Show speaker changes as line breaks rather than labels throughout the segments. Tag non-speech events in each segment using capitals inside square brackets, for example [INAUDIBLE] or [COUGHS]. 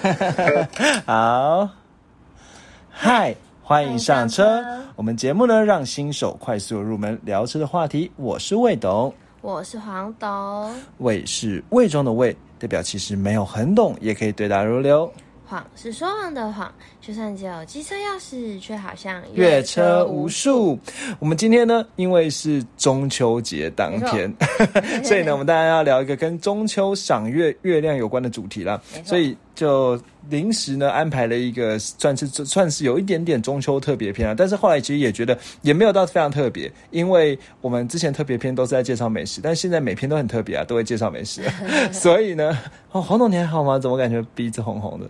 [LAUGHS] 好，嗨，欢迎上车。我们节目呢，让新手快速入门聊车的话题。我是魏董，
我是黄董，
魏是魏中的魏，代表其实没有很懂，也可以对答如流。
谎是说谎的谎，就算只有机车钥匙，却好像
越车无数。我们今天呢，因为是中秋节当天，[LAUGHS] 所以呢，我们大家要聊一个跟中秋赏月月亮有关的主题啦
没。错
所以就临时呢安排了一个算是算是有一点点中秋特别篇啊，但是后来其实也觉得也没有到非常特别，因为我们之前特别篇都是在介绍美食，但现在每篇都很特别啊，都会介绍美食、所以呢，哦，黄总你还好吗？怎么感觉鼻子红红的？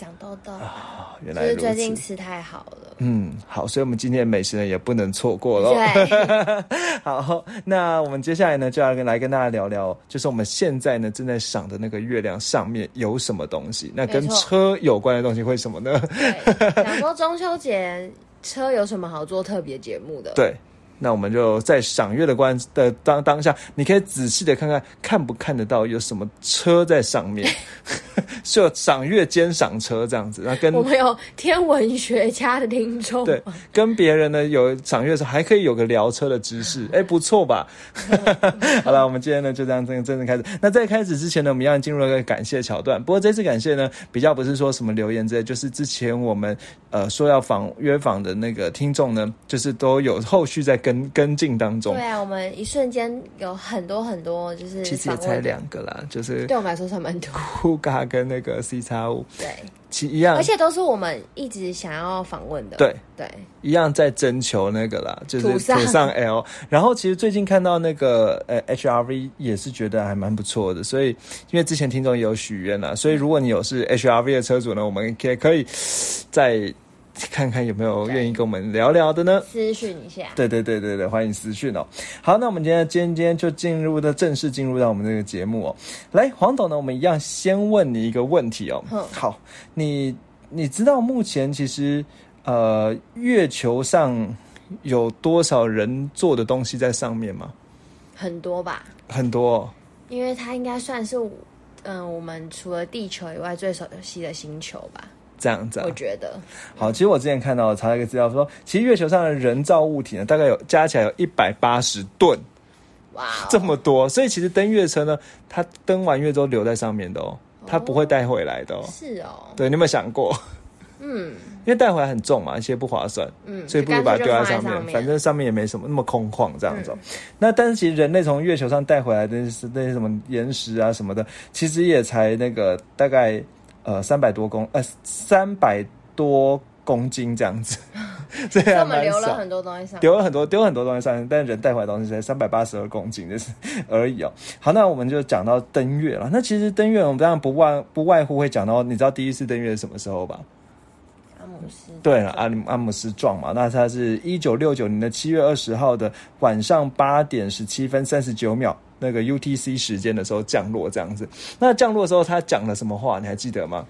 长痘痘，
啊，原
就是
来如此。
最近吃太好了。
嗯，好，所以我们今天的美食呢也不能错过喽。
对，[LAUGHS]
好，那我们接下来呢就要跟来跟大家聊聊，就是我们现在呢正在赏的那个月亮上面有什么东西？那跟车有关的东西会什么呢？
对，想说中秋节车有什么好做特别节目的？，[LAUGHS]
对。那我们就在赏月的关的当当下，你可以仔细的看看看不看得到有什么车在上面，[LAUGHS] 是有赏月兼赏车这样子，那跟
我们有天文学家的听众，
对，跟别人呢有赏月的时候，还可以有个聊车的知识，[LAUGHS] 哎，不错吧？[LAUGHS] 好了，我们今天呢就这样正正式开始。那在开始之前呢，我们一样进入一个感谢桥段。不过这次感谢呢，比较不是说什么留言之类，就是之前我们呃说要访约访的那个听众呢，就是都有后续在跟跟跟进当中
对。啊，我们一瞬间有很多很多，就是
其实也才两个啦，就是
对我们来说算蛮多。
酷嘎跟那个 C 叉五，
对，
其一样
而，且都是我们一直想要访问的。
对
对，
一样在征求那个啦，就是
土上
L。然后其实最近看到那个呃 HRV 也是觉得还蛮不错的，所以因为之前听众也有许愿啦，所以如果你有是 HRV 的车主呢，我们也可以再 [LAUGHS] 看看有没有愿意跟我们聊聊的呢。
私讯一下。
对对对对对，欢迎私讯哦。好，那我们今天今天今天就进入的正式进入到我们这个节目哦。来，黄董呢，我们一样先问你一个问题哦。
嗯
好，你你知道目前其实呃月球上有多少人做的东西在上面吗？
很多吧，
很多、哦。
因为它应该算是嗯、我们除了地球以外最熟悉的星球吧，
这样子啊
我，觉得。
好，其实我之前看到查了一个资料说，其实月球上的人造物体呢，大概有加起来有一百八十吨，
哇、哦，
这么多，所以其实登月车呢，它登完月之后留在上面的哦，它不会带回来的哦。
是哦，
对，你有没有想过？
嗯。[LAUGHS]
因为带回来很重嘛，一些不划算，
嗯，
所以不如把它丢在上面，反正上面也没什么那么空旷这样子。那但是其实人类从月球上带回来的那些什么岩石啊什么的，其实也才那个大概呃三百多公呃三百多公斤这样子，[LAUGHS] 这
所以
还蛮
我们留了
少。
很多东西上。
丢了很多，丢很多东西上去，但人带回来的东西才三百八十二公斤，就是 [LAUGHS] 而已哦。好，那我们就讲到登月了。那其实登月，我们当然不外不外乎会讲到，你知道第一次登月是什么时候吧？
阿姆斯
对了，阿里阿姆斯壮嘛，那他是一九六九年的七月二十号的晚上八点十七分三十九秒，那个 UTC 时间的时候降落这样子。那降落的时候他讲了什么话？你还记得吗？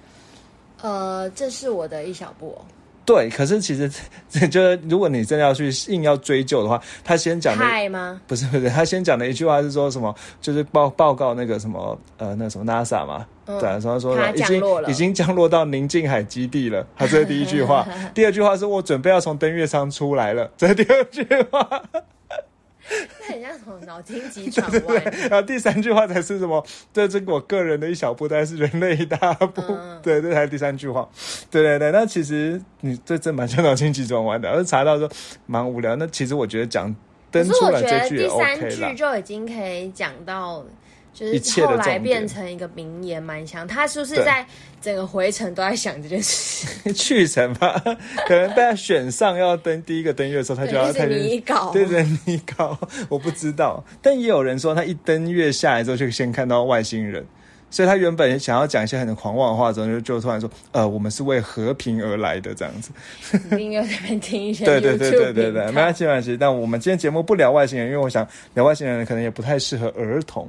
呃，这是我的一小步、哦，
对，可是其实就是如果你真的要去硬要追究的话，他先讲的？不是不是，他先讲的一句话是说什么？就是报报告那个什么呃，那什么 NASA 嘛，
嗯
对啊，说说已经已经降落到宁静海基地了，他这是第一句话。[LAUGHS] 第二句话是我准备要从登月舱出来了，这是第二句话。[LAUGHS]
那很像什么脑筋急转弯。
然后第三句话才是什么？这这个我个人的一小步，但是人类一大步。
嗯
对，这才是第三句话。对对对，那其实你这真蛮像脑筋急转弯的，而查到说蛮无聊。那其实我觉得讲登出来这句 OK 啦
句。就已经可以讲到，就是
一切的
后来变成一个名言，蛮强。他是不是在整个回程都在想这件事？[LAUGHS]
去程吧，[LAUGHS] 可能大家选上要登第一个登月的时候，他就要
对，一直拟稿。
对对你搞，我不知道，[LAUGHS] 但也有人说他一登月下来之后就先看到外星人，所以他原本想要讲一些很狂妄的话，之后就就突然说，呃，我们是为和平而来的这样子。
一定要在边听一下
对对对对对对，没关系没关系。但我们今天节目不聊外星人，因为我想聊外星人可能也不太适合儿童，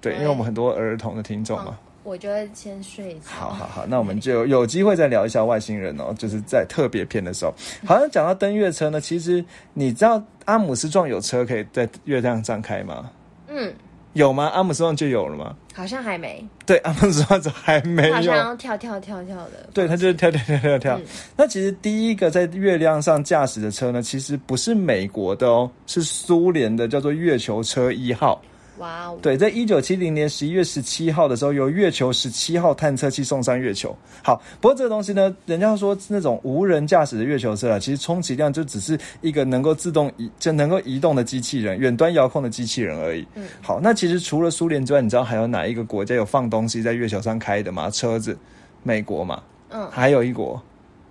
对，因为我们很多儿童的听众嘛。
我就会先睡着。
好好好，那我们就有机会再聊一下外星人哦，[LAUGHS] 就是在特别篇的时候。好像讲到登月车呢，其实你知道阿姆斯壮有车可以在月亮上开吗？
嗯，
有吗？阿姆斯壮就有了吗？
好像还没，
对，阿姆斯壮还没有。
好像要跳跳跳跳的。
对，他就是跳跳跳跳跳。
嗯
那其实第一个在月亮上驾驶的车呢，其实不是美国的哦，是苏联的，叫做月球车一号。
哇哦，
对，在一九七零年十一月十七号的时候，由月球十七号探测器送上月球。好，不过这个东西呢，人家说那种无人驾驶的月球车啊，其实充其量就只是一个能够自动移、就能够移动的机器人，远端遥控的机器人而已。
嗯，
好，那其实除了苏联之外，你知道还有哪一个国家有放东西在月球上开的吗？车子，美国嘛，
嗯，
还有一国，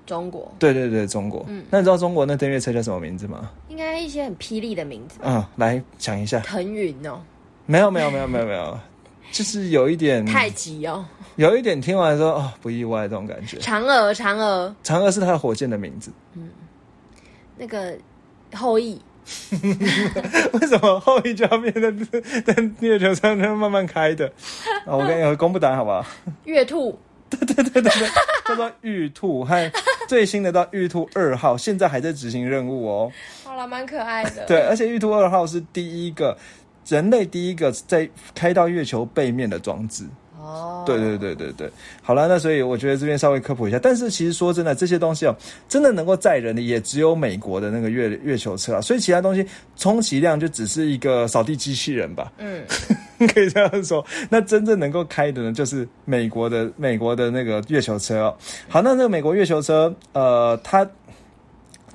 中国
对对对，中国。
嗯
那你知道中国那登月车叫什么名字吗？
应该一些很霹雳的名字，
嗯，来讲一下。
腾云哦，
没有没有没有没有没有，就是有一点
太急哦，
有一点听完说哦不意外这种感觉。
嫦娥嫦娥
嫦娥是他的火箭的名字，嗯
那个后羿，
为什么后羿就要变成在月球上那慢慢开的？啊，我跟你公布答案好不好？
月兔，对对对对对
叫做玉兔和最新的到玉兔二号，现在还在执行任务哦。
好了，蛮可爱的。
对，而且玉兔二号是第一个人类第一个在开到月球背面的装置。
哦，
对对对对对，好了，那所以我觉得这边稍微科普一下，但是其实说真的，这些东西哦，真的能够载人的也只有美国的那个月月球车啊，所以其他东西充其量就只是一个扫地机器人吧，
嗯，[LAUGHS]
可以这样说。那真正能够开的呢，就是美国的美国的那个月球车哦。好，那那个美国月球车，呃，它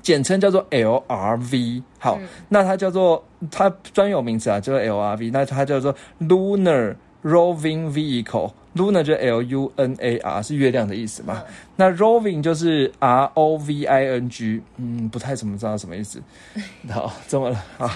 简称叫做 LRV。好，那它叫做它专有名词啊，就是 LRV。那它叫做 Lunar Roving Vehicle。Lunar 就 L U N A R 是月亮的意思嘛？那 Roving 就是 R O V I N G，嗯，不太怎么知道什么意思。[LAUGHS] 好，怎么了？好，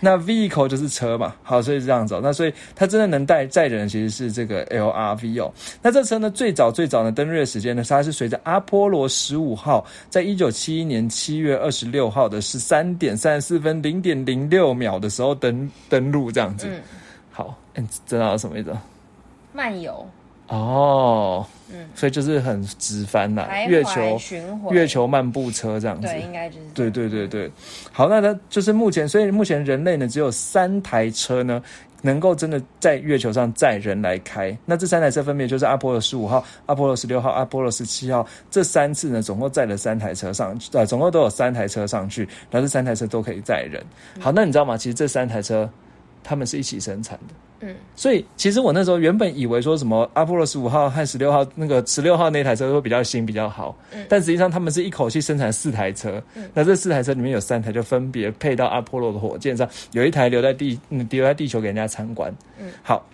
那 vehicle 就是车嘛，好，所以是这样子、哦。那所以它真的能带载人，其实是这个 LRV 哦。那这车呢，最早最早的登月时间呢，它是随着阿波罗十五号在一九七一年七月二十六号的十三点三十四分零点零六秒的时候登登陆这样子。
嗯，
好，嗯，知道什么意思？
漫游，
哦，
嗯，
所以就是很直翻啦，月球，月球漫步车这样子。
对，应该就是
对对对对，好，那它就是目前，所以目前人类呢只有三台车呢，能够真的在月球上载人来开。那这三台车分别就是阿波罗十五号、阿波罗十六号、阿波罗十七号这三次呢，总共载了三台车上，呃，总共都有三台车上去，然后这三台车都可以载人。好，那你知道吗？其实这三台车他们是一起生产的。
嗯，
所以其实我那时候原本以为说什么阿波罗十五号和十六号那个十六号那台车会比较新比较好，
嗯
但实际上他们是一口气生产四台车，那这四台车里面有三台就分别配到阿波罗的火箭上，有一台留在地嗯留在地球给人家参观。
嗯，
好，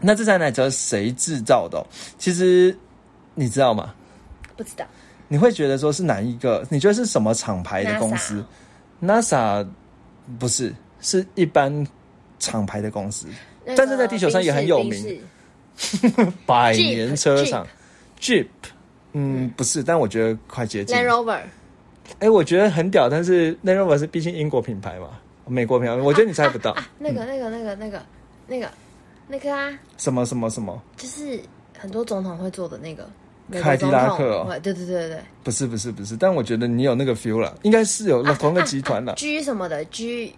那这三台车谁制造的哦、其实你知道吗？
不知道
你会觉得说是哪一个？你觉得是什么厂牌的公司？NASA 不是，是一般厂牌的公司。
那个
但是在地球上也很有名 [LAUGHS] 百年车厂 Jeep，嗯，不是，但我觉得快接近。
Land Rover，
哎、我觉得很屌，但是 Land Rover 是毕竟英国品牌嘛，美国品牌，我觉得你猜不到。
啊，那个那个那个那个那个那个啊，
什么什么什么？
就是很多总统会做的那个
凯迪拉克哦
对对对对对
不是不是不是，但我觉得你有那个 feel 了，应该是有同一个集团了。
，G 什么的 G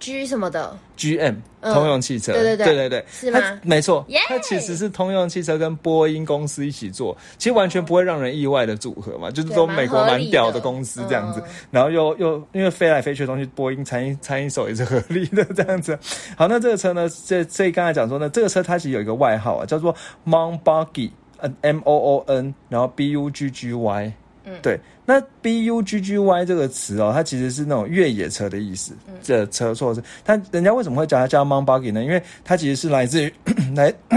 G 什么的
，GM
嗯。
通用汽车，
对对对。
对对对，
是吗？
它没错
耶
它其实是通用汽车跟波音公司一起做，其实完全不会让人意外的组合嘛，就是说美国蛮屌的公司这样子。
嗯，
然后又又因为飞来飞去的东西，波音参一参一手也是合理的这样子。[LAUGHS] 好，那这个车呢，这这刚才讲说呢，这个车它其实有一个外号啊，叫做 Mount Buggy，呃，M O O N，然后 B U G G Y。
嗯
对，那 B U G G Y 这个词哦，它其实是那种越野车的意思。
嗯
这车错是，它人家为什么会叫它叫 Mount Buggy 呢？因为它其实是来自于来 [COUGHS]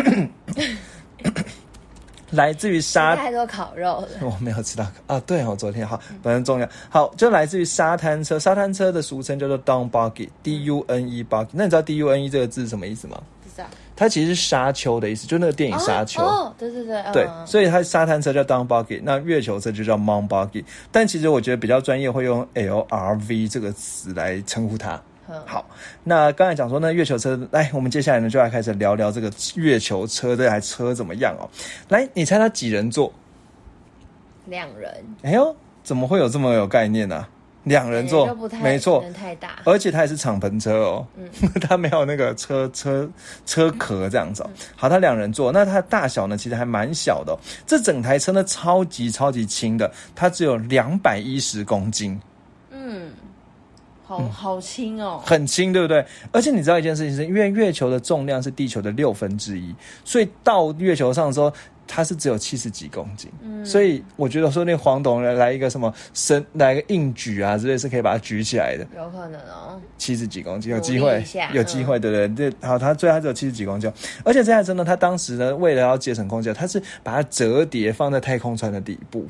来自于沙
太多烤肉了，
我没有吃到啊，对哦，昨天好，反正重要。好，就来自于沙滩车，沙滩车的俗称叫做 down buggy，D U N E buggy。那你知道 D U N E 这个字是什么意思吗？
不知道
它其实是沙丘的意思，就那个电影沙丘。
哦，哦对对对，
对，
嗯
所以它沙滩车叫 down buggy，那月球车就叫 mount buggy。但其实我觉得比较专业会用 L R V 这个词来称呼它。
嗯
好，那刚才讲说呢，月球车，来，我们接下来呢就来开始聊聊这个月球车这台车怎么样哦。来，你猜它几人座？
两人
哎呦，怎么会有这么有概念呢、两人座
就不，太
没错。而且它也是敞篷车哦，[LAUGHS] 它没有那个车车车壳这样子、哦。好，它两人座，那它的大小呢，其实还蛮小的哦、这整台车呢，超级超级轻的，它只有两百一十公斤，
嗯，好好轻哦。
很轻，对不对？而且你知道一件事情是，因为月球的重量是地球的六分之一，所以到月球上的时候。它是只有七十几公斤，
嗯
所以我觉得说那黄董来来一个什么伸来一个硬举啊之类是可以把它举起来的。
有可能哦。
七十几公斤，有机会，有机会，对不对？这好，它最后它只有七十几公斤，而且这台车呢，它当时呢，为了要节省空间，它是把它折叠放在太空船的底部。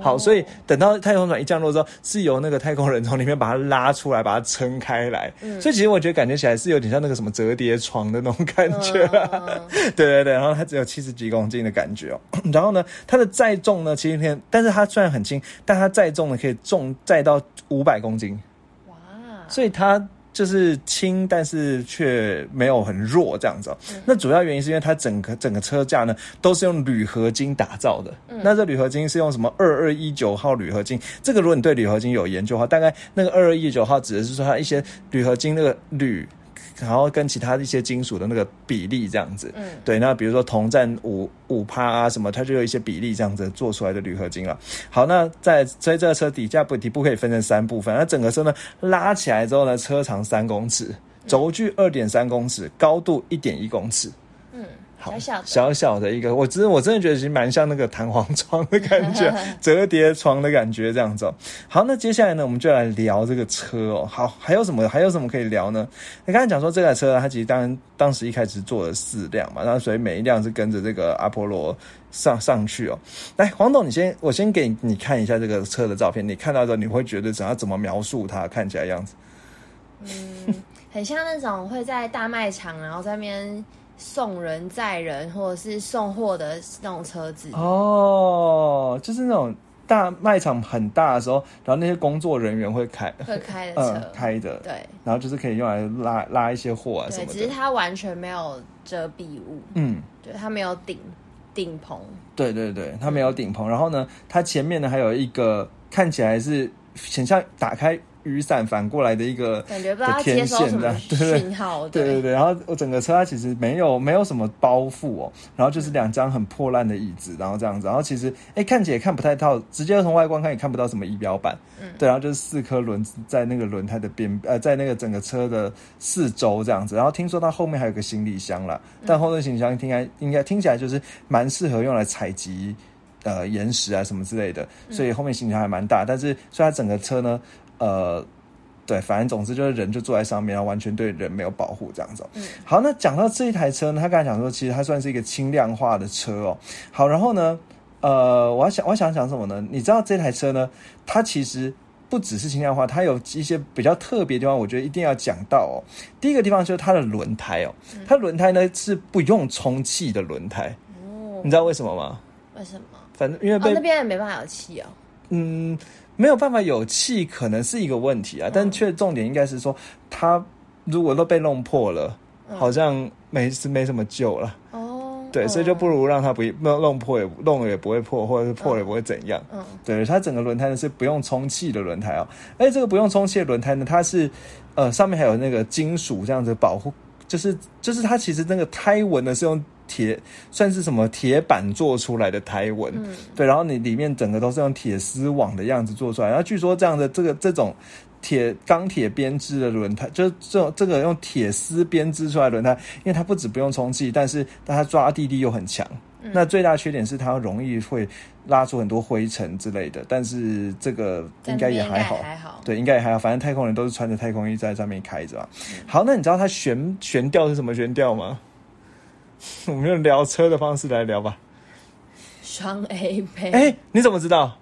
哦
好，所以等到太空船一降落之后，是由那个太空人从里面把它拉出来，把它撑开来。
嗯
所以其实我觉得感觉起来是有点像那个什么折叠床的那种感觉、啊。
嗯 [LAUGHS]
对对对，然后它只有七十几公斤的感觉哦。然后呢，它的载重呢，其实天，但是它虽然很轻，但它载重呢可以重载到五百公斤。
哇，
所以它就是轻，但是却没有很弱这样子、哦。那主要原因是因为它整个整个车架呢都是用铝合金打造的。那这铝合金是用什么二二一九号铝合金？这个如果你对铝合金有研究的话，大概那个二二一九号指的是说它一些铝合金那个铝。然后跟其他的一些金属的那个比例这样子，
嗯
对，那比如说铜占五五趴啊什么，它就有一些比例这样子做出来的铝合金了。好，那在所以这个车底架部底部可以分成三部分，那整个车呢拉起来之后呢，车长三公尺，轴距二点三公尺，高度一点一公尺。
小小的，
小小的一个，我真的我真的觉得其实蛮像那个弹簧床的感觉，[LAUGHS] 折叠床的感觉这样子、哦。好，那接下来呢，我们就来聊这个车哦。好，还有什么还有什么可以聊呢？你刚才讲说这台车，它其实当然当时一开始做了四辆嘛，然后所以每一辆是跟着这个阿波罗上上去哦。来，黄董，你先我先给你看一下这个车的照片，你看到之后你会觉得怎样怎么描述它看起来样子？
嗯，很像那种会在大卖场，然后在那边送人载人或者是送货的那种车子。
哦，就是那种大卖场很大的时候，然后那些工作人员会开
会开的车，
嗯开的，
对。
然后就是可以用来拉拉一些货啊什
对，
么
只是。它完全没有遮蔽物，
嗯，
对，它没有顶顶棚，
对对对，它没有顶棚，然后呢，它前面呢还有一个看起来是很像打开雨伞反过来的一个
感觉不知道它
的天
接收什么
线的，对对
讯号，
对对。对，然后我整个车它其实没有没有什么包覆哦，然后就是两张很破烂的椅子，然后这样子，然后其实哎看起来也看不太到，直接从外观看也看不到什么仪表板，
嗯。
对，然后就是四颗轮子在那个轮胎的边呃在那个整个车的四周这样子，然后听说它后面还有个行李箱啦，但后面行李箱听来应该听起来就是蛮适合用来采集。呃，岩石啊什么之类的，所以后面行李箱还蛮大，但是所以它整个车呢，呃，对，反正总之就是人就坐在上面，然后完全对人没有保护这样子好，那讲到这一台车呢，他刚才讲说，其实它算是一个轻量化的车哦。好，然后呢，呃，我要想我想讲什么呢？你知道这台车呢，它其实不只是轻量化，它有一些比较特别的地方，我觉得一定要讲到哦。第一个地方就是它的轮胎哦，它轮胎呢是不用充气的轮胎，
哦
你知道为什么吗？
为什么？
反正因为
哦，那边也没办法有气哦，
嗯，没有办法有气，可能是一个问题啊，但却重点应该是说，它如果都被弄破了，好像没是没什么救了。
哦，
对，所以就不如让它不弄弄破也弄了也不会破，或者是破了也不会怎样。
嗯。
对，它整个轮胎呢是不用充气的轮胎哦，而且这个不用充气的轮胎呢，它是呃上面还有那个金属这样子保护，就是就是它其实那个胎纹呢是用铁算是什么铁板做出来的胎纹，
嗯
对，然后你里面整个都是用铁丝网的样子做出来，然后据说这样的这个这种。铁钢铁编织的轮胎，就是这种这个用铁丝编织出来的轮胎，因为它不止不用充气，但是但它抓地力又很强。那最大缺点是它容易会拉出很多灰尘之类的，但是这个应该也还好，
还好，
对，应该也还好。反正太空人都是穿着太空衣在上面开着嘛。好，那你知道它悬悬吊是什么悬吊吗？[LAUGHS] 我们用聊车的方式来聊吧。
双 A 杯，
哎、你怎么知道？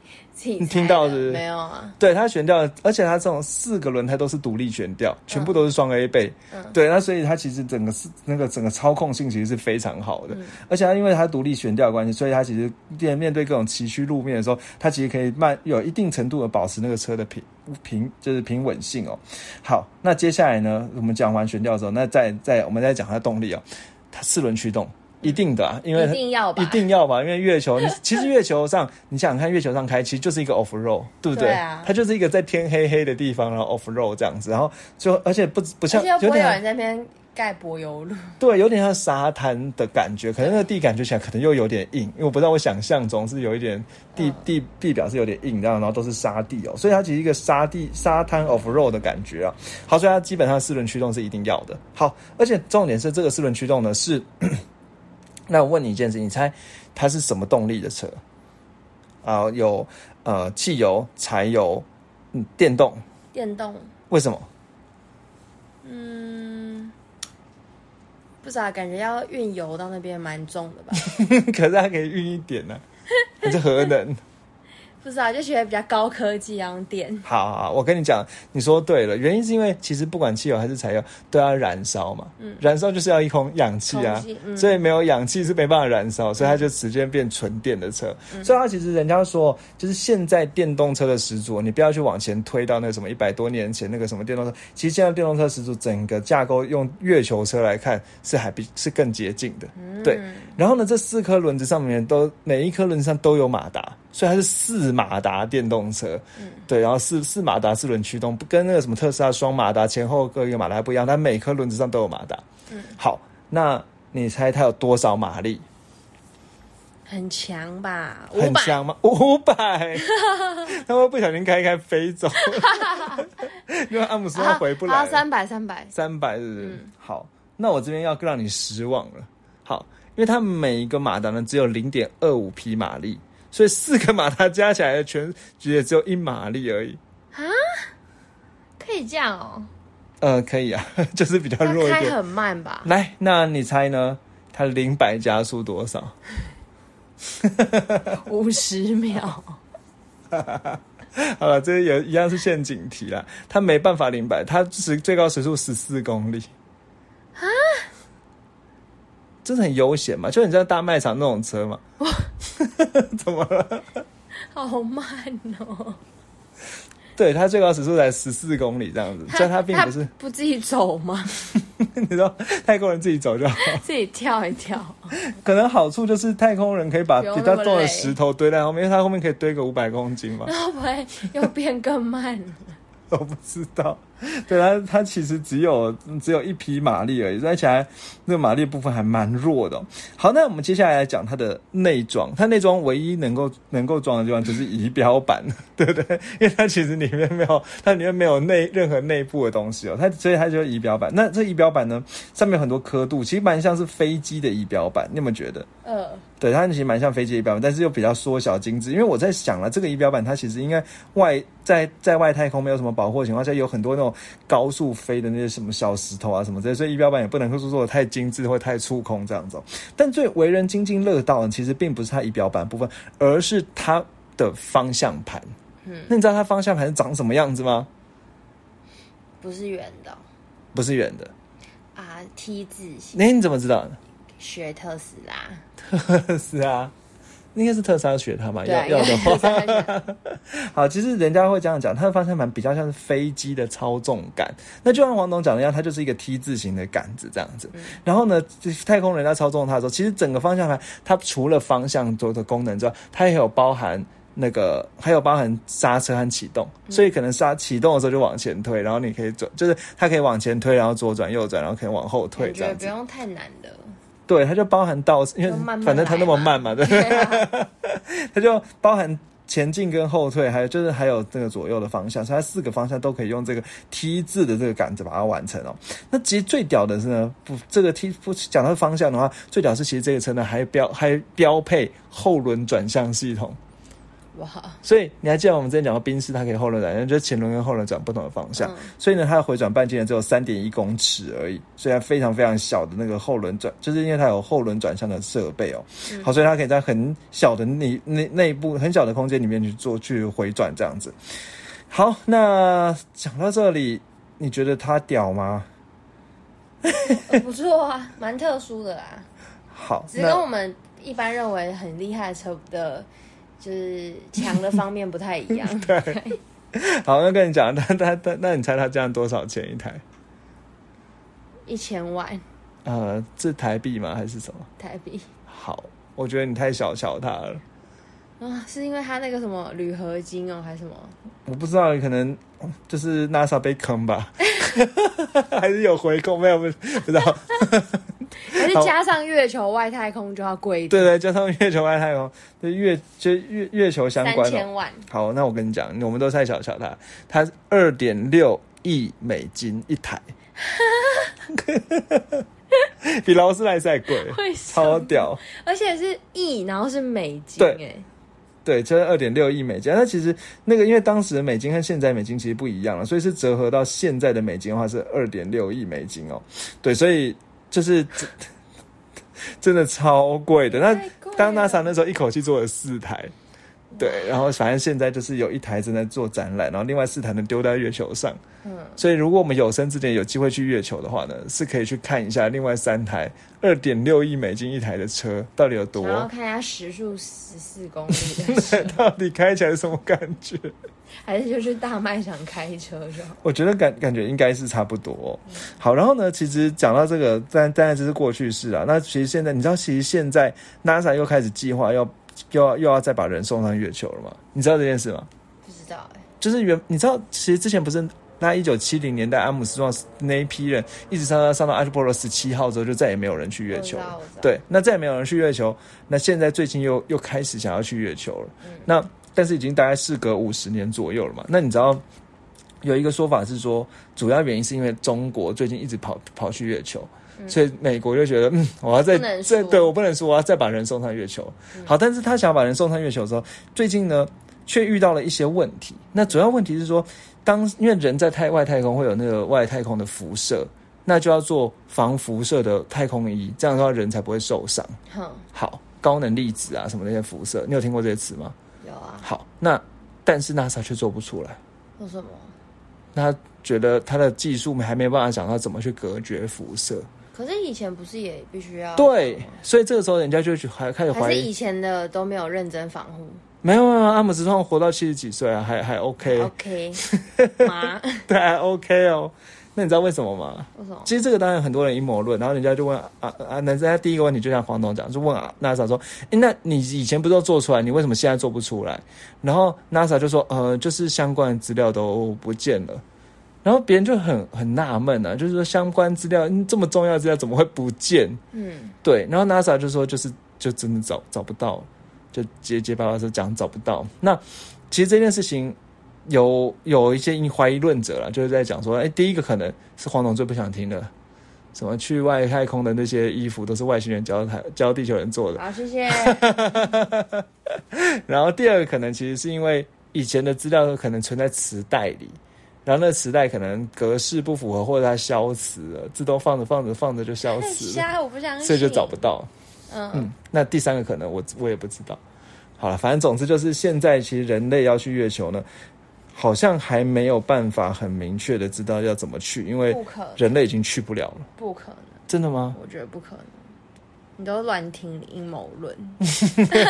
你听到是是
没有啊？
对，它悬吊，而且它这种四个轮胎都是独立悬吊，全部都是双 A 背。
嗯
对，那所以它其实整个是那个整个操控性其实是非常好的，
嗯
而且它因为它独立悬吊的关系，所以它其实面面对各种崎岖路面的时候，它其实可以慢有一定程度的保持那个车的平平就是平稳性哦。好，那接下来呢，我们讲完悬吊之后，那再再我们再讲它的动力哦，它四轮驱动。一定的啊，因为
一定要吧
一定要吧，因为月球，你其实月球上，你想想看，月球上开其实就是一个 off road，对不对？
对啊
它就是一个在天黑黑的地方，然后 off road 这样子，然后就而且不不像
而且又不会有人在那边盖柏油路。
对，有点像沙滩的感觉，可能那个地感觉起来可能又有点硬，因为我不知道我想象中是有一点地
嗯
地地表是有点硬，然后，然后都是沙地哦，所以它其实一个沙地沙滩 off road 的感觉啊。好，所以它基本上四轮驱动是一定要的。好，而且重点是这个四轮驱动呢是，[CLEARS THROAT] 那我问你一件事，你猜它是什么动力的车？啊、有呃汽油、柴油、嗯电动，
电动，
为什么？
嗯，不知道，感觉要运油到那边蛮重的吧？[LAUGHS]
可是它可以运一点呢、它是核能。
不知道，就觉得比较高科技，要用电。
好好，我跟你讲，你说对了，原因是因为其实不管汽油还是柴油都要燃烧嘛，嗯。燃烧就是要一空氧气啊
气，嗯。
所以没有氧气是没办法燃烧，所以它就直接变纯电的车。
嗯。
所以它其实人家说，就是现在电动车的始祖，你不要去往前推到那什么一百多年前那个什么电动车，其实现在电动车始祖整个架构用月球车来看是还比是更接近的，对。然后呢，这四颗轮子上面都每一颗轮子上都有马达，所以它是四马达电动车。嗯，对，然后四四马达四轮驱动，不跟那个什么特斯拉双马达前后各一个马达不一样，它每颗轮子上都有马达。嗯，好，那你猜它有多少马力？
很强吧？
很
500
强吗？五百，[LAUGHS] 他会不小心开一开飞走，[LAUGHS] 因为阿姆斯他回不来
三百，三百。
三百是不是？好，那我这边要让你失望了。好，因为它每一个马达呢只有零点二五匹马力，所以四个马达加起来的全也只有一马力而已啊。
可以这样哦，
呃，可以啊，[LAUGHS] 就是比较弱一点。
开很慢吧？
来，那你猜呢？它零百加速多少？[LAUGHS]
五十秒。[LAUGHS]
好了，这也一样是陷阱题啦。它没办法零百，它时最高时速十四公里啊，真的很悠闲嘛，就很像大卖场那种车嘛。[LAUGHS] 怎么了？
好慢哦！
对，它最高时速才十四公里这样子，所以它并不是
不自己走吗？[LAUGHS]
你说太空人自己走就好。
自己跳一跳。
可能好处就是太空人可以把比较重的石头堆在后面，因为它后面可以堆个五百公斤嘛。
会不会又变更慢了？[LAUGHS]
我不知道，[LAUGHS] 对它它其实只有只有一匹马力而已，而且还那个马力部分还蛮弱的哦、好，那我们接下来来讲它的内装，它内装唯一能够能够装的地方就是仪表板，[LAUGHS] 对不对？因为它其实里面没有，它里面没有内任何内部的东西哦，它所以它就是仪表板。那这仪表板呢，上面有很多刻度，其实蛮像是飞机的仪表板，你有没有觉得？
呃，
对，它其实蛮像飞机仪表板，但是又比较缩小精致。因为我在想了，这个仪表板它其实应该外在在外太空没有什么保护的情况下，有很多那种高速飞的那些什么小石头啊什么之类，所以仪表板也不能够说做的太精致或太触控这样子哦。但最为人津津乐道的，其实并不是它仪表板部分，而是它的方向盘。嗯，那你知道它方向盘是长什么样子吗？
不是圆的哦
不是圆的，
啊，T 字形。
那你怎么知道呢？
学特斯拉，
是啊，应该是特斯拉学他嘛，要要的话 [LAUGHS] 好，其实人家会这样讲，它的方向盘比较像是飞机的操纵杆。那就像黄董讲的一样，它就是一个 T 字形的杆子这样子。然后呢，就是太空人在操纵它的时候，其实整个方向盘它除了方向轴的功能之外，它也有包含。那个还有包含刹车和启动，所以可能刹启动的时候就往前推，然后你可以左，就是它可以往前推，然后左转右转，然后可以往后退这样
不用太难的。
对，它就包含倒，因为反正它那么慢嘛，对不对？
对啊，[LAUGHS]
它就包含前进跟后退，还有就是还有这个左右的方向，所以它四个方向都可以用这个 T 字的这个杆子把它完成哦。那其实最屌的是呢，不这个 T 不讲到方向的话，最屌是其实这个车呢还标还标配后轮转向系统。
哇，
所以你还记得我们之前讲过宾士它可以后轮转向，就是前轮跟后轮转不同的方向。
嗯
所以呢，它的回转半径呢只有三点一公尺而已，所以它非常非常小的那个后轮转，就是因为它有后轮转向的设备哦。好，所以它可以在很小的内内内部很小的空间里面去做去回转这样子。好，那讲到这里，你觉得它屌吗？
呃不错啊，蛮特殊的啦。[LAUGHS]
好，
只是跟我
那
们一般认为很厉害的车的，就是强的方面不太一样。[LAUGHS] 对，
好，那跟你讲，那那那那你猜他这样多少钱一台？
一千万，
呃，这台币吗？还是什么？
台币
好，我觉得你太小瞧他了。
啊，是因为他那个什么铝合金哦，还是什么？
我不知道，可能就是 NASA 被坑吧，[LAUGHS] 还是有回扣？没有，不不知道。
还是加上月球外太空就要贵一点？
对对，加上月球外太空，就月就月月球相关的。
三千万。
好，那我跟你讲，我们都太小瞧它，它二点六亿美金一台，[LAUGHS] 比劳斯莱斯还贵超屌。
而且是亿，然后是美金，
对
哎，
对，就是二点六亿美金。那其实那个，因为当时的美金和现在美金其实不一样了，所以是折合到现在的美金的话是二点六亿美金哦。对，所以就是真真的超贵的。那当 NASA 那时候一口气做了四台。对，然后反正现在就是有一台正在做展览，然后另外四台呢丢在月球上。
嗯，
所以如果我们有生之年有机会去月球的话呢，是可以去看一下另外三台二点六亿美金一台的车到底有多，
然后看一下时速十四公里，[LAUGHS]
到底开起来是什么感觉？[LAUGHS]
还是就是大卖场开车就好。
我觉得感感觉应该是差不多哦、好，然后呢，其实讲到这个，但当然这是过去式啊。那其实现在你知道，其实现在 NASA 又开始计划要又要又要再把人送上月球了吗？你知道这件事吗？
不知道哎、
就是原你知道，其实之前不是那一九七零年代阿姆斯壮那一批人一直上到上到阿波罗十七号之后，就再也没有人去月球对，那再也没有人去月球，那现在最近又又开始想要去月球了。
嗯
那但是已经大概事隔五十年左右了嘛。那你知道有一个说法是说，主要原因是因为中国最近一直跑跑去月球。所以美国就觉得，嗯，我要再再对我不能说，我要再把人送上月球。好，但是他想把人送上月球的时候，最近呢却遇到了一些问题。那主要问题是说，当因为人在太外太空会有那个外太空的辐射，那就要做防辐射的太空衣，这样的话人才不会受伤。
哼，
好，高能粒子啊什么那些辐射，你有听过这些词吗？
有啊，
好，那但是 NASA 却做不出来，
为什么？
那他觉得他的技术还没办法想到怎么去隔绝辐射。
可是以前不是也必须要
对，所以这个时候人家就去还开始怀疑，
是以前的都没有认真防护
没有没有，阿姆斯壮活到七十几岁啊，还还
OK，？OK 吗？[LAUGHS] [LAUGHS]
对，还 OK 哦。那你知道为什么吗？
为什么？
其实这个当然很多人阴谋论，然后人家就问啊啊，男生他第一个问题就像黄总讲，就问啊 NASA 说，诶，那你以前不是都做出来，你为什么现在做不出来？然后 NASA 就说，呃，就是相关的资料都不见了。然后别人就很很纳闷啊，就是说相关资料、嗯、这么重要的资料怎么会不见？
嗯，
对，然后 NASA 就说就是就真的找找不到，就结结巴巴说讲找不到。那其实这件事情有有一些怀疑论者了，就是在讲说，哎，第一个可能是黄总最不想听的，什么去外太空的那些衣服都是外星人教他教地球人做的。
好，谢谢。[LAUGHS]
然后第二个可能其实是因为以前的资料可能存在磁带里。然后那磁带可能格式不符合，或者它消磁了，自动放着放着放着就消磁了，
瞎，我不相信。
所以就找不到。
嗯
嗯，那第三个可能我我也不知道。好了，反正总之就是现在其实人类要去月球呢，好像还没有办法很明确的知道要怎么去，因为人类已经去不了了。
不可能，
真的吗？
我觉得不可能。你都乱听阴谋论，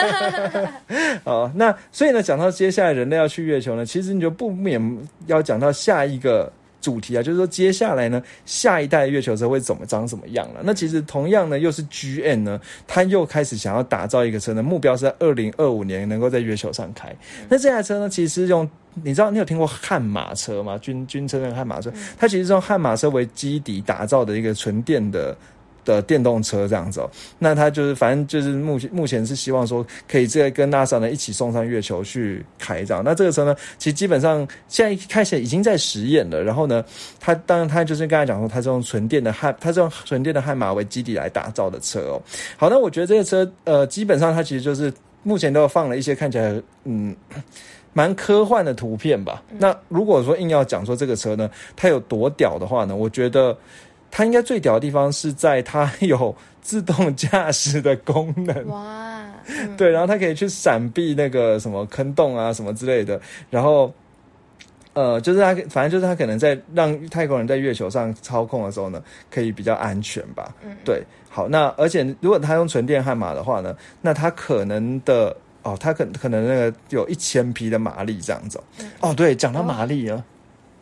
[LAUGHS]
哦，那所以呢，讲到接下来人类要去月球呢，其实你就不免要讲到下一个主题啊，就是说接下来呢，下一代月球车会怎么长什么样了？那其实同样呢，又是 GM 呢，他又开始想要打造一个车呢，目标是在二零二五年能够在月球上开。那这台车呢，其实用。你知道你有听过悍马车吗？军军车那个悍马车，它其实是用悍马车为基底打造的一个纯电的的电动车这样子哦。那它就是反正就是目前目前是希望说可以这个跟 NASA 呢一起送上月球去开这样。那这个车呢，其实基本上现在开始已经在实验了。然后呢，它当然它就是刚才讲说，它是用纯电的悍，它是用纯电的悍马为基底来打造的车哦。好，那我觉得这个车呃，基本上它其实就是目前都放了一些看起来嗯。蛮科幻的图片吧。那如果说硬要讲说这个车呢，它有多屌的话呢，我觉得它应该最屌的地方是在它 [LAUGHS] 有自动驾驶的功能。
哇，嗯
对，然后它可以去闪避那个什么坑洞啊什么之类的，然后。呃，就是它，反正就是它可能在让太空人在月球上操控的时候呢，可以比较安全吧。
嗯
对，好，那而且如果它用纯电悍马的话呢，那它可能的哦，它可可能那个有一千匹的马力这样子哦。哦，对，讲到马力啊，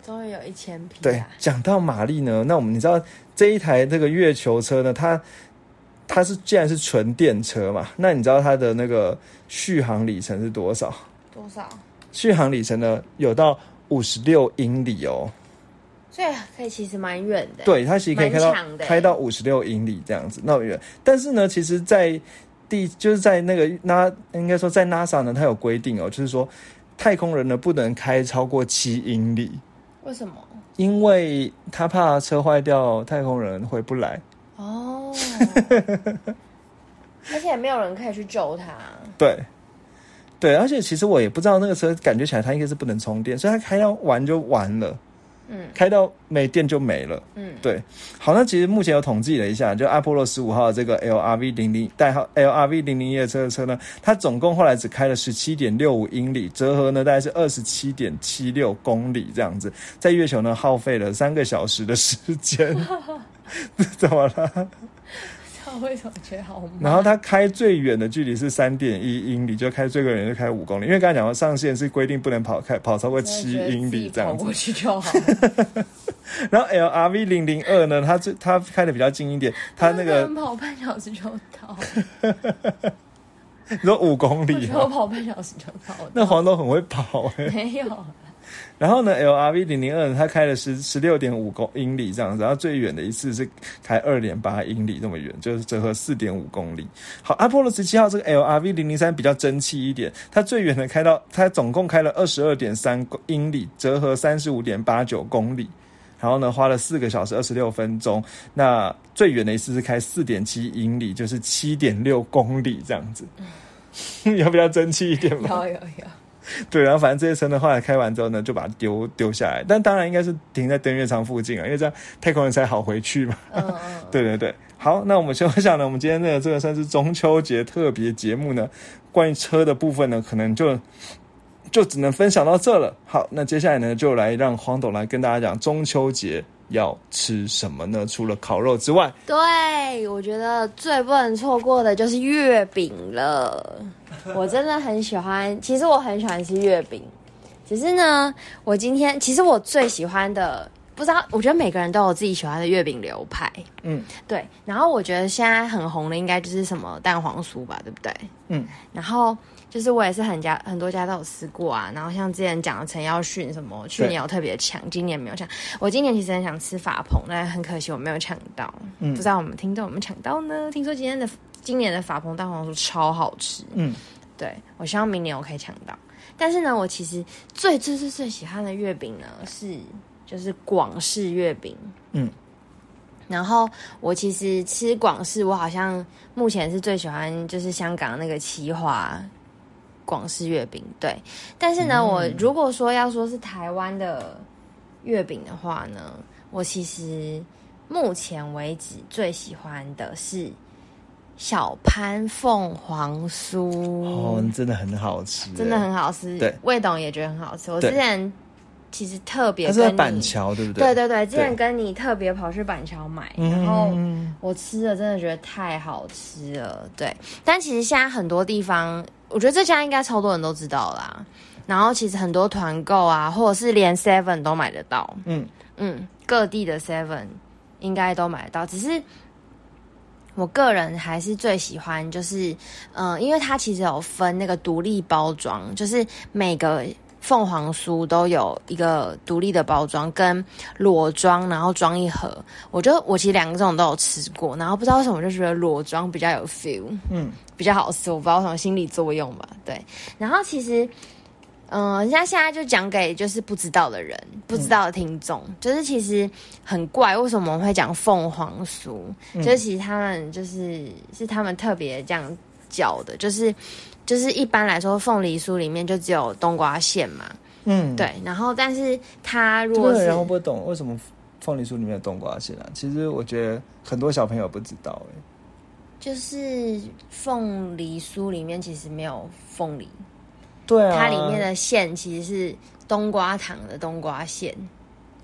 终于有一千匹、啊。
对，讲到马力呢，那我们你知道这一台这个月球车呢，它它是既然是纯电车嘛，那你知道它的那个续航里程是多少？
多少？
续航里程呢有到五十六英里哦。
所以可以其实蛮远的。
对，它其实可以开到开到五十六英里这样子，那么远。但是呢，其实，在地就是在那个那应该说在 NASA 呢，它有规定哦，就是说太空人呢不能开超过七英里，
为什么？
因为他怕车坏掉，太空人回不来。
哦，[LAUGHS] 而且也没有人可以去救他。
对，对，而且其实我也不知道那个车，感觉起来它应该是不能充电，所以它开到完就完了。
嗯
开到没电就没了。
嗯，
对，好，那其实目前有统计了一下，就阿波罗十五号这个 LRV 零零代号 LRV 零零一的车的车呢，它总共后来只开了十七点六五英里，折合呢大概是二十七点七六公里这样子，在月球呢耗费了三个小时的时间。[LAUGHS] [LAUGHS] 怎么了？
他为什么觉得好慢？
然后它开最远的距离是三点一英里，就开最远就开五公里，因为刚才讲到上限是规定不能跑开跑超过七英里这样子
跑过。去就好。[LAUGHS]
然后 LRV 零零二呢，它最它开的比较近一点，它那个
跑半小时就到，[LAUGHS]
你说五公里
觉得我
啊，
跑半小时就到。[LAUGHS]
那黄豆很会跑哎、
没有，
然后呢，LRV 零零二它开了十十六点五公英里这样子，然后最远的一次是开二点八英里这么远，就是折合四点五公里。好，阿波罗十七号这个 LRV 零零三比较争气一点，它最远的开到它总共开了二十二点三英里，折合三十五点八九公里。然后呢，花了四个小时二十六分钟。那最远的一次是开四点七英里，就是七点六公里这样子。要不要争气一点嘛？
有有有，[LAUGHS]
对，然后反正这些车呢，后来开完之后呢，就把它丢丢下来。但当然应该是停在登月舱附近啊，因为这样太空人才好回去嘛。
嗯嗯，[LAUGHS]
对对对，好，那我们就想呢，我们今天这个这个算是中秋节特别节目呢，关于车的部分呢，可能就就只能分享到这了。好，那接下来呢，就来让黄董来跟大家讲中秋节要吃什么呢？除了烤肉之外，
对，我觉得最不能错过的就是月饼了。[LAUGHS] 我真的很喜欢，其实我很喜欢吃月饼，只是呢，我今天其实我最喜欢的，不知道，我觉得每个人都有自己喜欢的月饼流派。
嗯
对，然后我觉得现在很红的应该就是什么蛋黄酥吧，对不对？
嗯，
然后就是我也是很家很多家都有吃过啊。然后像之前讲的陈耀迅什么，去年有特别抢，今年没有抢。我今年其实很想吃法鹏，但很可惜我没有抢到。
嗯
不知道我们听众有没有抢到呢？听说今天的今年的法鹏蛋黄酥超好吃，
嗯，
对我希望明年我可以抢到。但是呢，我其实最最最最喜欢的月饼呢是就是广式月饼，
嗯。
然后我其实吃广式，我好像目前是最喜欢就是香港那个奇华广式月饼，对。但是呢，
嗯
我如果说要说是台湾的月饼的话呢，我其实目前为止最喜欢的是小潘凤凰酥，
哦，真的很好吃，
真的很好吃。
对
魏董也觉得很好吃。我之前其实特别
它是在
跟你
板桥，对不对？
对对对，之前跟你特别跑去板桥买，
嗯，
然后
嗯
我吃了真的觉得太好吃了。对，但其实现在很多地方，我觉得这家应该超多人都知道啦。然后其实很多团购啊，或者是连 Seven 都买得到。
嗯
嗯，各地的 Seven 应该都买得到，只是我个人还是最喜欢，就是嗯、呃因为它其实有分那个独立包装，就是每个凤凰酥都有一个独立的包装跟裸装，然后装一盒。我就我其实两个这种都有吃过，然后不知道为什么就觉得裸装比较有 feel。
嗯
比较好吃，我不知道什么心理作用吧。对，然后其实，嗯、人家现在就讲给就是不知道的人、不知道的听众，就是其实很怪，为什么我们会讲凤凰酥？就是其实他们就是是他们特别这样叫的，就是就是一般来说凤梨酥里面就只有冬瓜馅嘛，
嗯，
对，然后但是它如果
对，
是
然后不懂为什么凤梨酥里面有冬瓜馅啊？其实我觉得很多小朋友不知道哎、
就是凤梨酥里面其实没有凤梨。
对啊，
它里面的馅其实是冬瓜糖的冬瓜馅，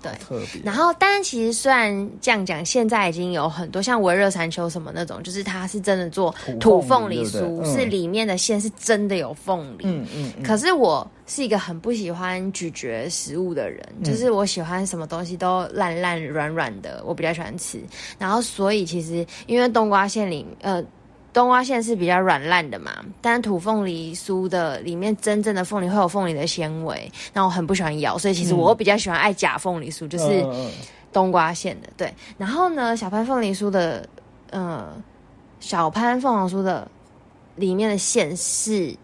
对。
特别，
然后，但是其实虽然这样讲，现在已经有很多像微热山丘什么那种，就是它是真的做
土
土
凤
凤梨酥，
梨对不对嗯
是里面的馅是真的有凤梨。
嗯嗯嗯，
可是我是一个很不喜欢咀嚼食物的人，就是我喜欢什么东西都烂烂软软的，我比较喜欢吃。然后所以其实因为冬瓜馅里，呃，冬瓜馅是比较软烂的嘛，但土凤梨酥的里面真正的凤梨会有凤梨的纤维，那我很不喜欢咬，所以其实我比较喜欢爱假凤梨酥，就是冬瓜馅的。对，然后呢，小潘凤梨酥的，呃，小潘凤凰酥的里面的馅是。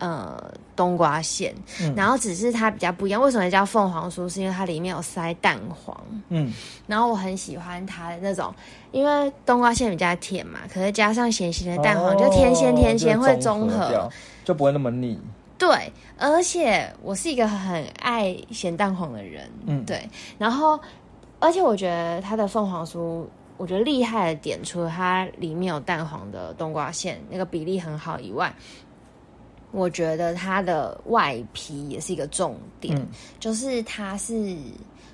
呃，冬瓜馅，然后只是它比较不一样。为什么叫凤凰酥？是因为它里面有塞蛋黄。嗯，然后我很喜欢它的那种，因为冬瓜馅比较甜嘛，可是加上咸咸的蛋黄，就甜咸甜咸会综合，
就不会那么腻。
对，而且我是一个很爱咸蛋黄的人。嗯，对。然后，而且我觉得它的凤凰酥，我觉得厉害的点，除了它里面有蛋黄的冬瓜馅，那个比例很好以外。我觉得它的外皮也是一个重点，就是它是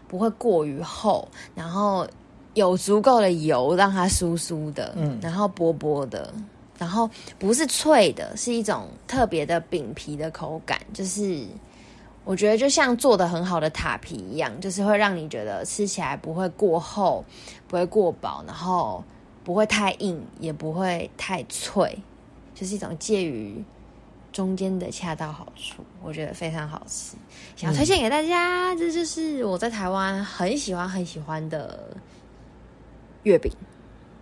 不会过于厚，然后有足够的油让它酥酥的，嗯，然后薄薄的，然后不是脆的，是一种特别的饼皮的口感，就是我觉得就像做的很好的塔皮一样，就是会让你觉得吃起来不会过厚，不会过饱，然后不会太硬，也不会太脆，就是一种介于。中间的恰到好处，我觉得非常好吃，想要推荐给大家。这就是我在台湾很喜欢很喜欢的月饼，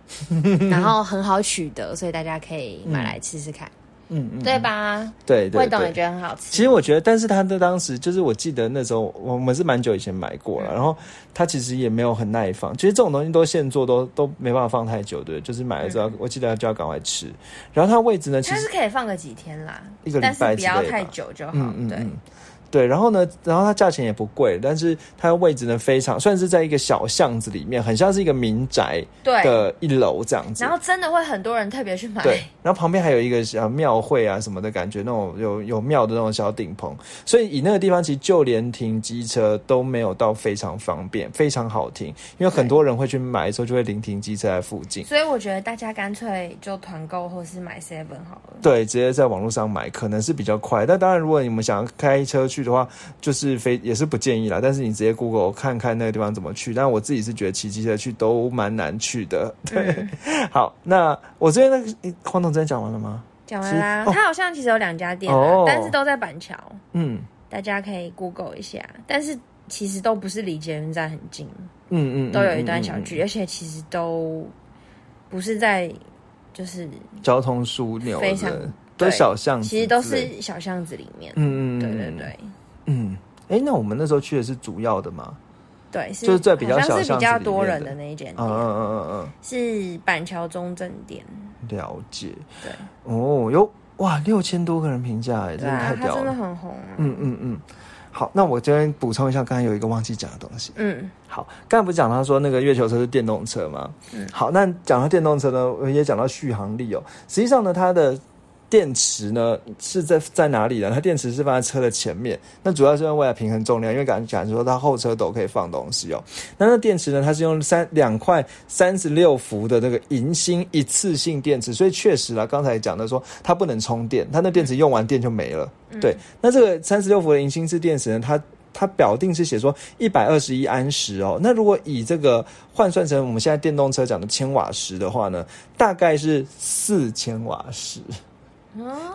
[LAUGHS] 然后很好取得，所以大家可以买来吃吃看。嗯嗯嗯，对吧？
对对，
味道也觉得很好吃。
其实我觉得，但是他的当时就是，我记得那时候我们是蛮久以前买过了，然后他其实也没有很耐放。其实这种东西都现做，都都没办法放太久，对，就是买了之后，我记得就要赶快吃。然后它位置呢，其实
可以放个几天啦，
一个礼拜
不要太久就好。对。
对，然后呢，然后它价钱也不贵，但是它的位置呢非常，算是在一个小巷子里面，很像是一个民宅的一楼这样子。
然后真的会很多人特别去买。
对，然后旁边还有一个小庙会啊什么的感觉，那种有有庙的那种小顶棚，所以以那个地方其实就连停机车都没有到非常方便，非常好停，因为很多人会去买的时候就会临停机车在附近。
所以我觉得大家干脆就团购或是买 seven 好了。
对，直接在网络上买可能是比较快，但当然如果你们想要开车去。的话就是非也是不建议啦，但是你直接 Google 看看那个地方怎么去。但我自己是觉得骑机车去都蛮难去的。对，好，那我这边那个黄总真的讲完了吗？
讲完啦。他好像其实有两家店，但是都在板桥。嗯，大家可以 Google 一下。但是其实都不是离捷运站很近。嗯嗯，都有一段小距离，而且其实都不是在就是
交通枢纽非常。都小巷子，
其实都是小巷子里面。嗯嗯，对对对，
嗯，哎，那我们那时候去的是主要的吗？
对，
就是在比较小
是比较多人的那一间店。嗯嗯嗯嗯，是板桥中正店。
了解。
对。
哦，哟哇，六千多个人评价，哎，真的太屌了，
真的很红。
嗯嗯嗯。好，那我这边补充一下，刚才有一个忘记讲的东西。嗯。好，刚才不是讲他说那个月球车是电动车吗？嗯。好，那讲到电动车呢，也讲到续航力哦。实际上呢，它的电池呢是在在哪里呢？它电池是放在车的前面，那主要是为了平衡重量，因为感觉说它后车斗可以放东西哦。那那电池呢，它是用三两块三十六伏的那个银芯一次性电池，所以确实啊，刚才讲的说它不能充电，它那电池用完电就没了。对，那这个三十六伏的银芯式电池呢，它它表定是写说一百二十一安时哦。那如果以这个换算成我们现在电动车讲的千瓦时的话呢，大概是四千瓦时。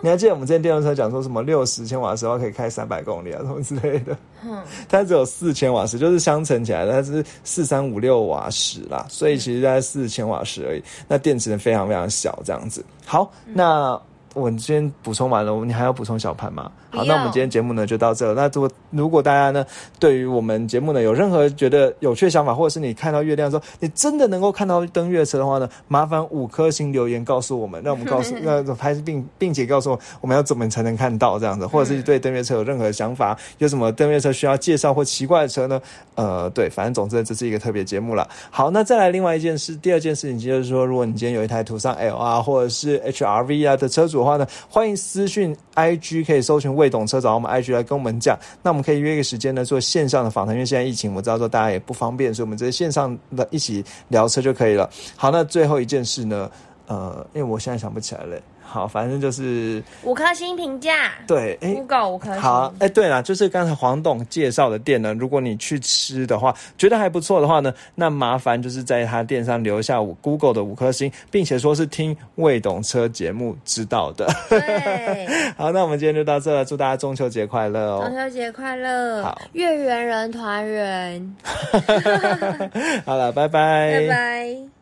你还记得我们之前电动车讲说什么六十千瓦时候可以开三百公里啊，什么之类的？嗯，它只有四千瓦时，就是相乘起来它是四三五六瓦时啦，所以其实在四千瓦时而已。那电池呢非常非常小，这样子。好，那。我今天补充完了，你还要补充小盘吗？好，那我们今天节目呢就到这。那如果如果大家呢对于我们节目呢有任何觉得有趣的想法，或者是你看到月亮说你真的能够看到登月车的话呢，麻烦五颗星留言告诉我们，让我们告诉 [LAUGHS] 那还是并并且告诉我我们要怎么才能看到这样子，或者是对登月车有任何想法，有什么登月车需要介绍或奇怪的车呢？呃，对，反正总之这是一个特别节目了。好，那再来另外一件事，第二件事情就是说，如果你今天有一台途尚 L 啊，或者是 HRV 啊的车主。的话呢，欢迎私讯 IG，可以搜寻会懂车找我们 IG 来跟我们讲。那我们可以约一个时间呢，做线上的访谈。因为现在疫情，我知道说大家也不方便，所以我们直接线上的一起聊车就可以了。好，那最后一件事呢？呃，因为我现在想不起来了。好，反正就是
五颗星评价，
对，哎
，Google 五颗星。
好，哎，对了，就是刚才黄董介绍的店呢，如果你去吃的话，觉得还不错的话呢，那麻烦就是在他店上留下五 Google 的五颗星，并且说是听未懂车节目知道的。
对，[LAUGHS]
好，那我们今天就到这了，祝大家中秋节快乐哦
中
哦！
秋节快乐！
好
月圆人团圆，[LAUGHS]
好了，拜拜，
拜拜。